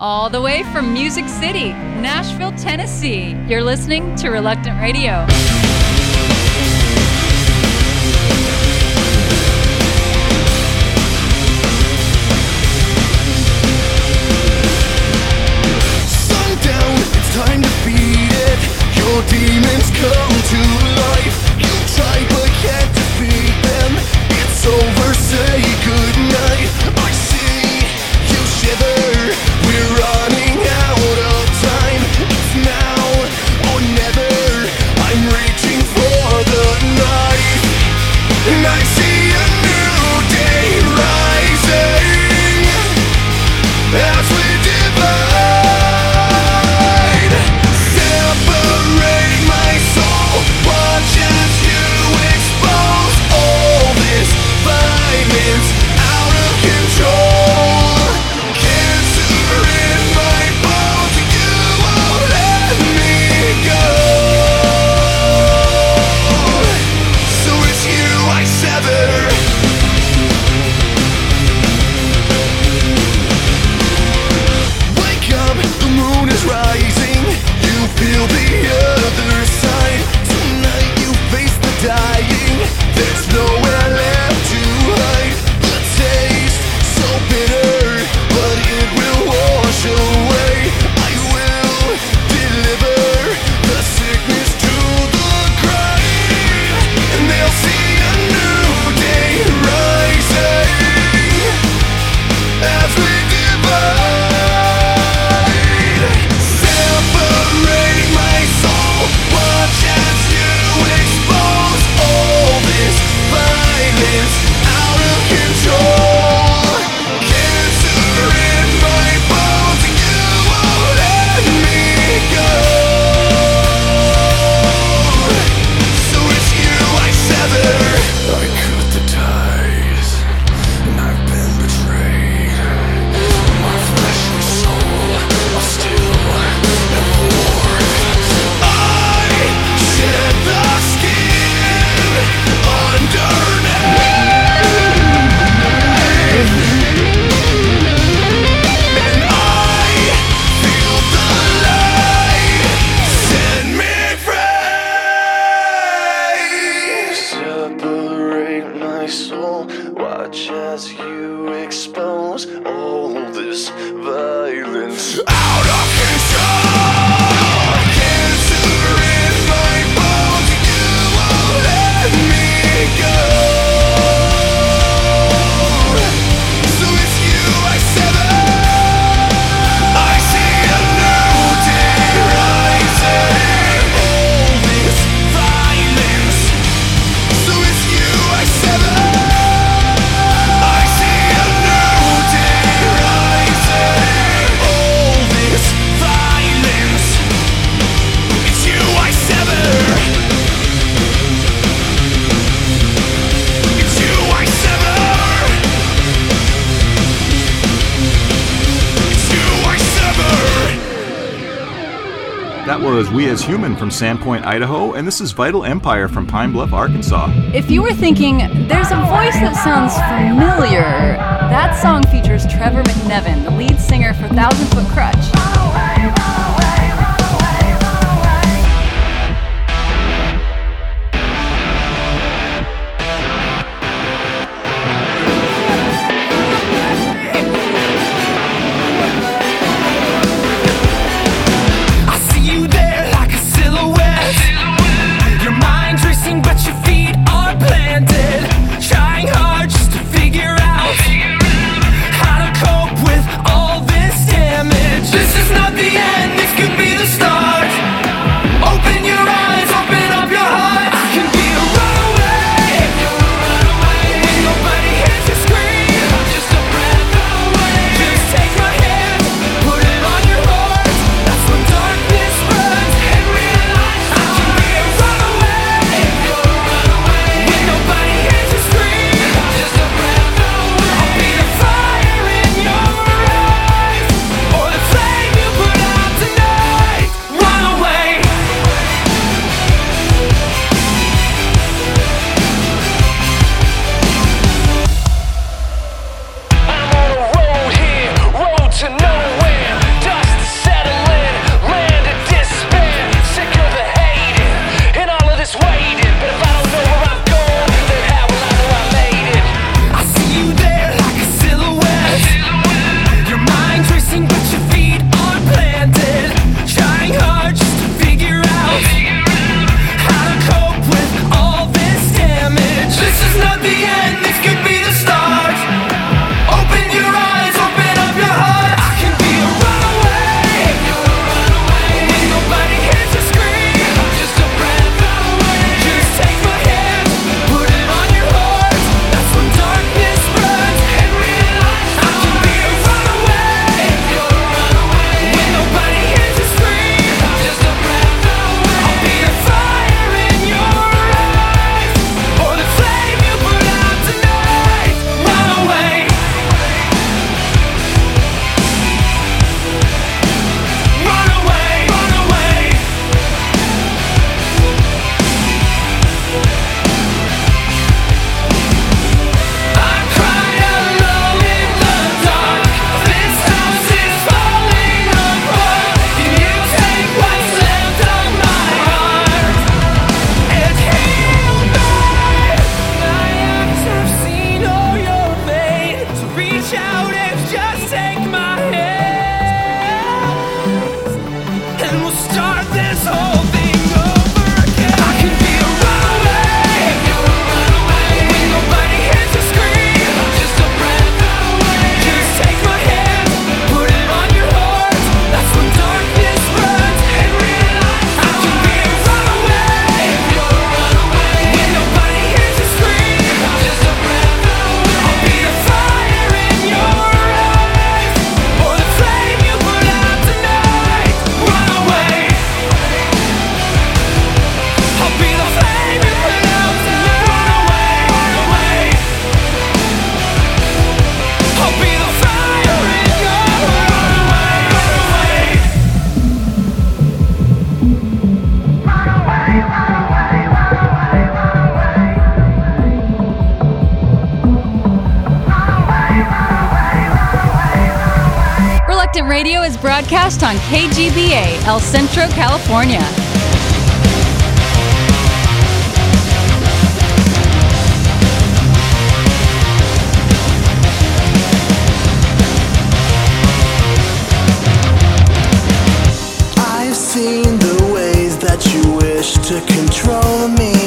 All the way from Music City, Nashville, Tennessee, you're listening to Reluctant Radio. Sundown, it's time to beat it. Your demons come to life. You try but can't defeat them. It's over, say goodnight. I see you shiver. is Human from Sandpoint, Idaho, and this is Vital Empire from Pine Bluff, Arkansas. If you were thinking, there's a voice that sounds familiar, that song features Trevor McNevin, the lead singer for Thousand Foot Crutch. broadcast on KGBA, El Centro, California. I've seen the ways that you wish to control me.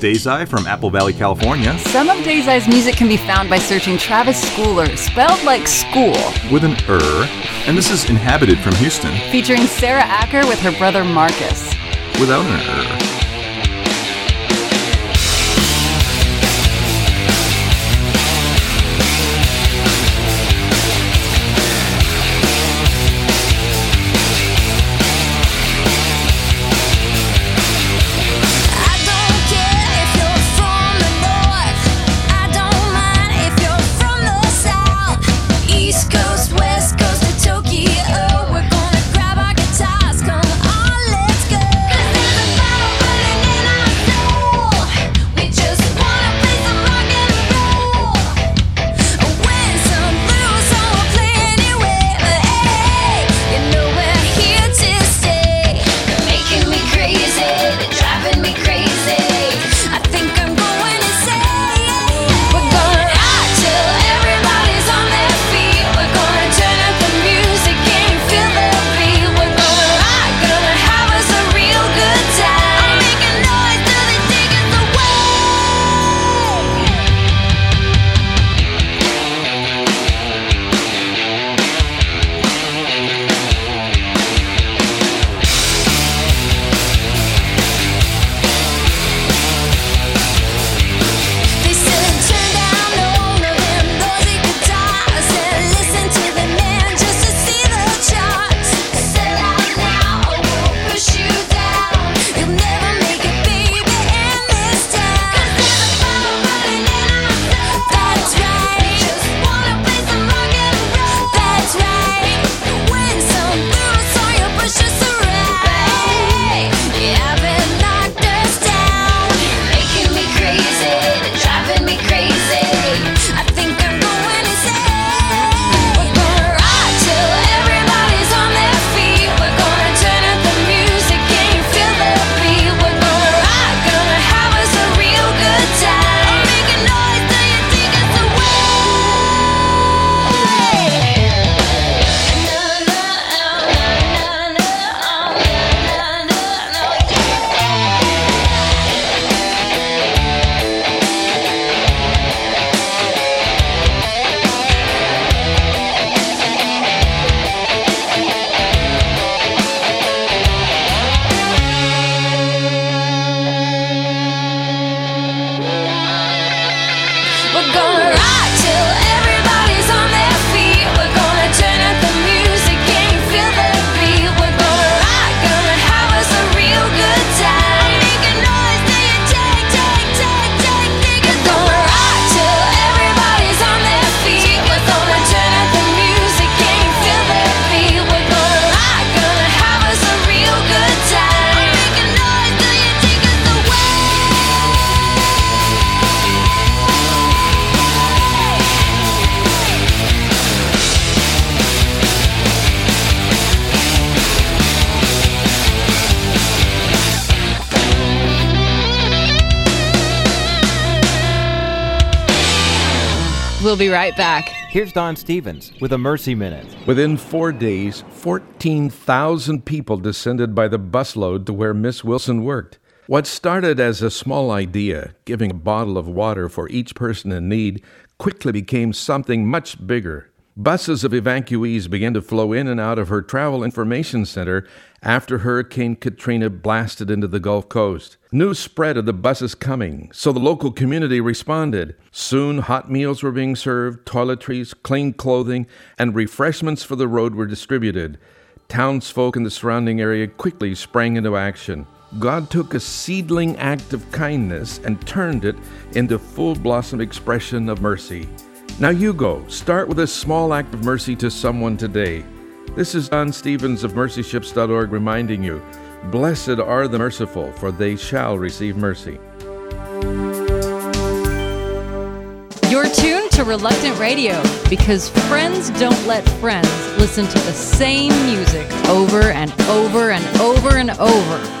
Dazai from Apple Valley, California. Some of Dazai's music can be found by searching Travis Schooler, spelled like school, with an er. And this is Inhabited from Houston, featuring Sarah Acker with her brother Marcus, without an er. We'll be right back. Here's Don Stevens with a Mercy Minute. Within four days, 14,000 people descended by the busload to where Miss Wilson worked. What started as a small idea, giving a bottle of water for each person in need, quickly became something much bigger. Buses of evacuees began to flow in and out of her travel information center after Hurricane Katrina blasted into the Gulf Coast. News spread of the buses coming, so the local community responded. Soon, hot meals were being served, toiletries, clean clothing, and refreshments for the road were distributed. Townsfolk in the surrounding area quickly sprang into action. God took a seedling act of kindness and turned it into full blossom expression of mercy. Now you go. Start with a small act of mercy to someone today. This is Don Stevens of mercyships.org reminding you Blessed are the merciful, for they shall receive mercy. You're tuned to Reluctant Radio because friends don't let friends listen to the same music over and over and over and over.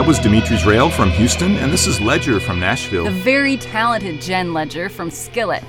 That was Dimitri's Rail from Houston, and this is Ledger from Nashville. The very talented Jen Ledger from Skillet.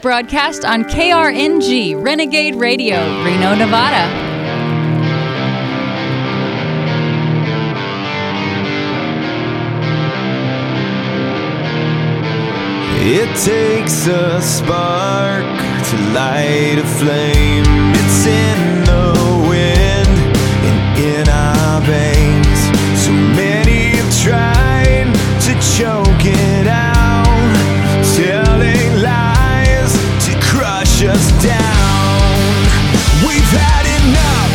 broadcast on KRNG Renegade Radio, Reno, Nevada. It takes a spark to light a flame. It's in the wind and in our veins. So many have tried to choke. had enough.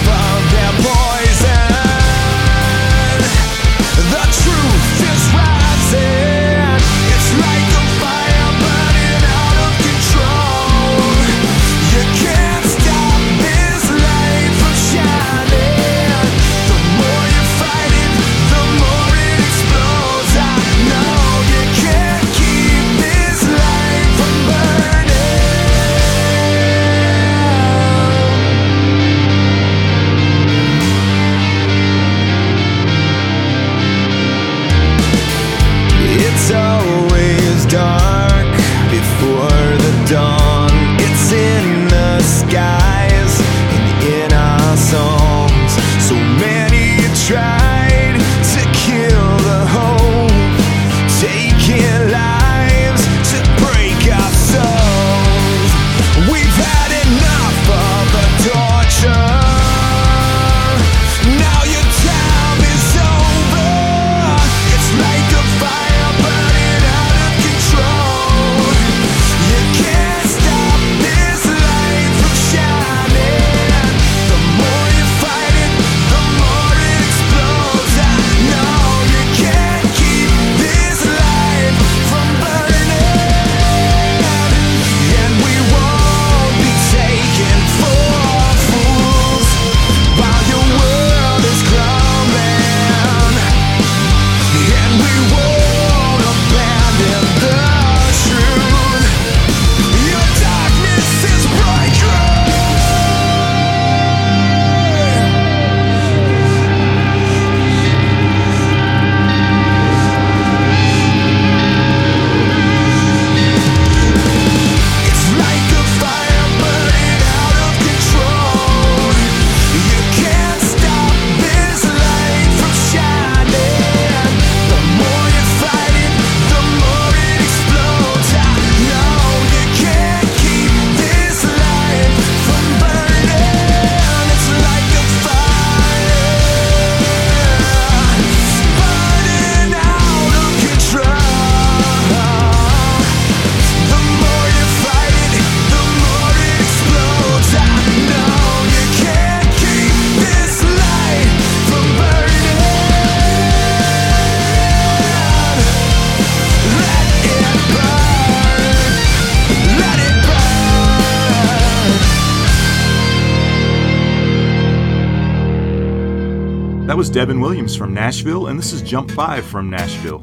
That was Devin Williams from Nashville, and this is Jump 5 from Nashville.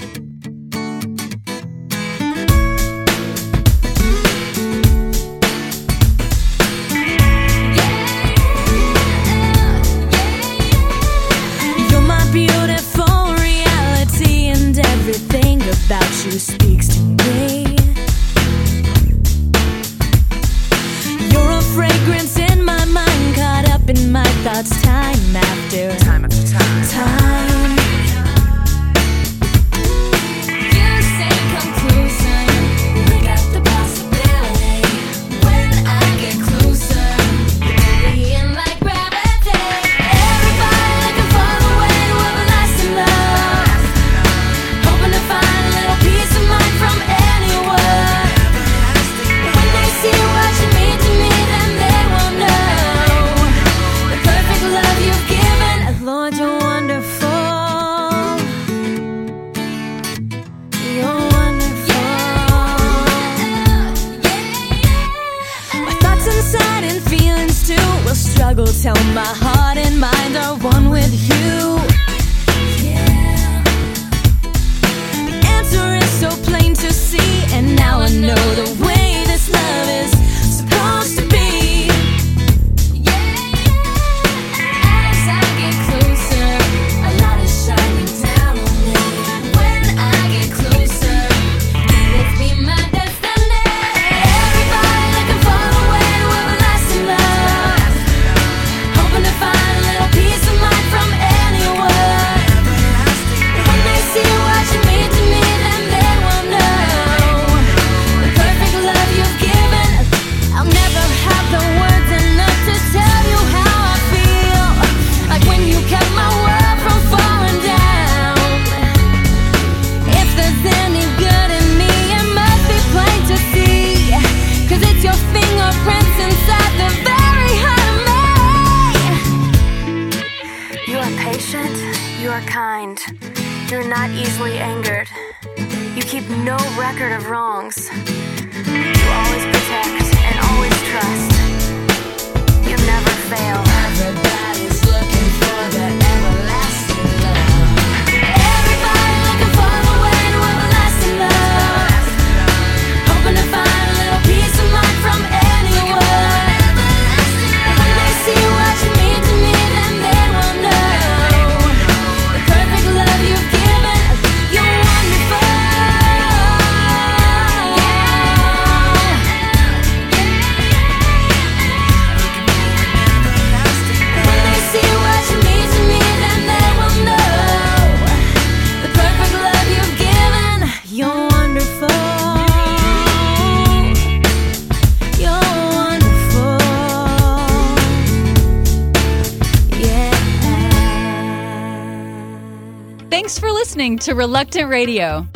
To Reluctant Radio.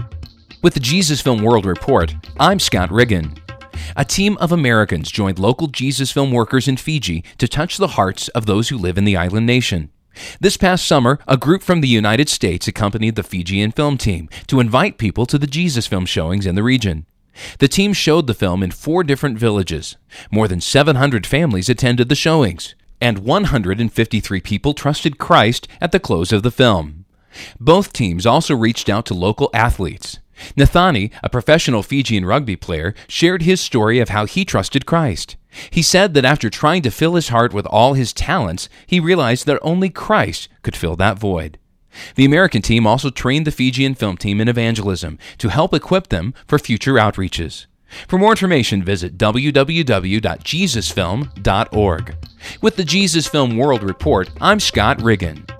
With the Jesus Film World Report, I'm Scott Riggin. A team of Americans joined local Jesus Film workers in Fiji to touch the hearts of those who live in the island nation. This past summer, a group from the United States accompanied the Fijian film team to invite people to the Jesus Film showings in the region. The team showed the film in four different villages. More than 700 families attended the showings, and 153 people trusted Christ at the close of the film. Both teams also reached out to local athletes. Nathani, a professional Fijian rugby player, shared his story of how he trusted Christ. He said that after trying to fill his heart with all his talents, he realized that only Christ could fill that void. The American team also trained the Fijian film team in evangelism to help equip them for future outreaches. For more information, visit www.jesusfilm.org. With the Jesus Film World Report, I'm Scott Riggin.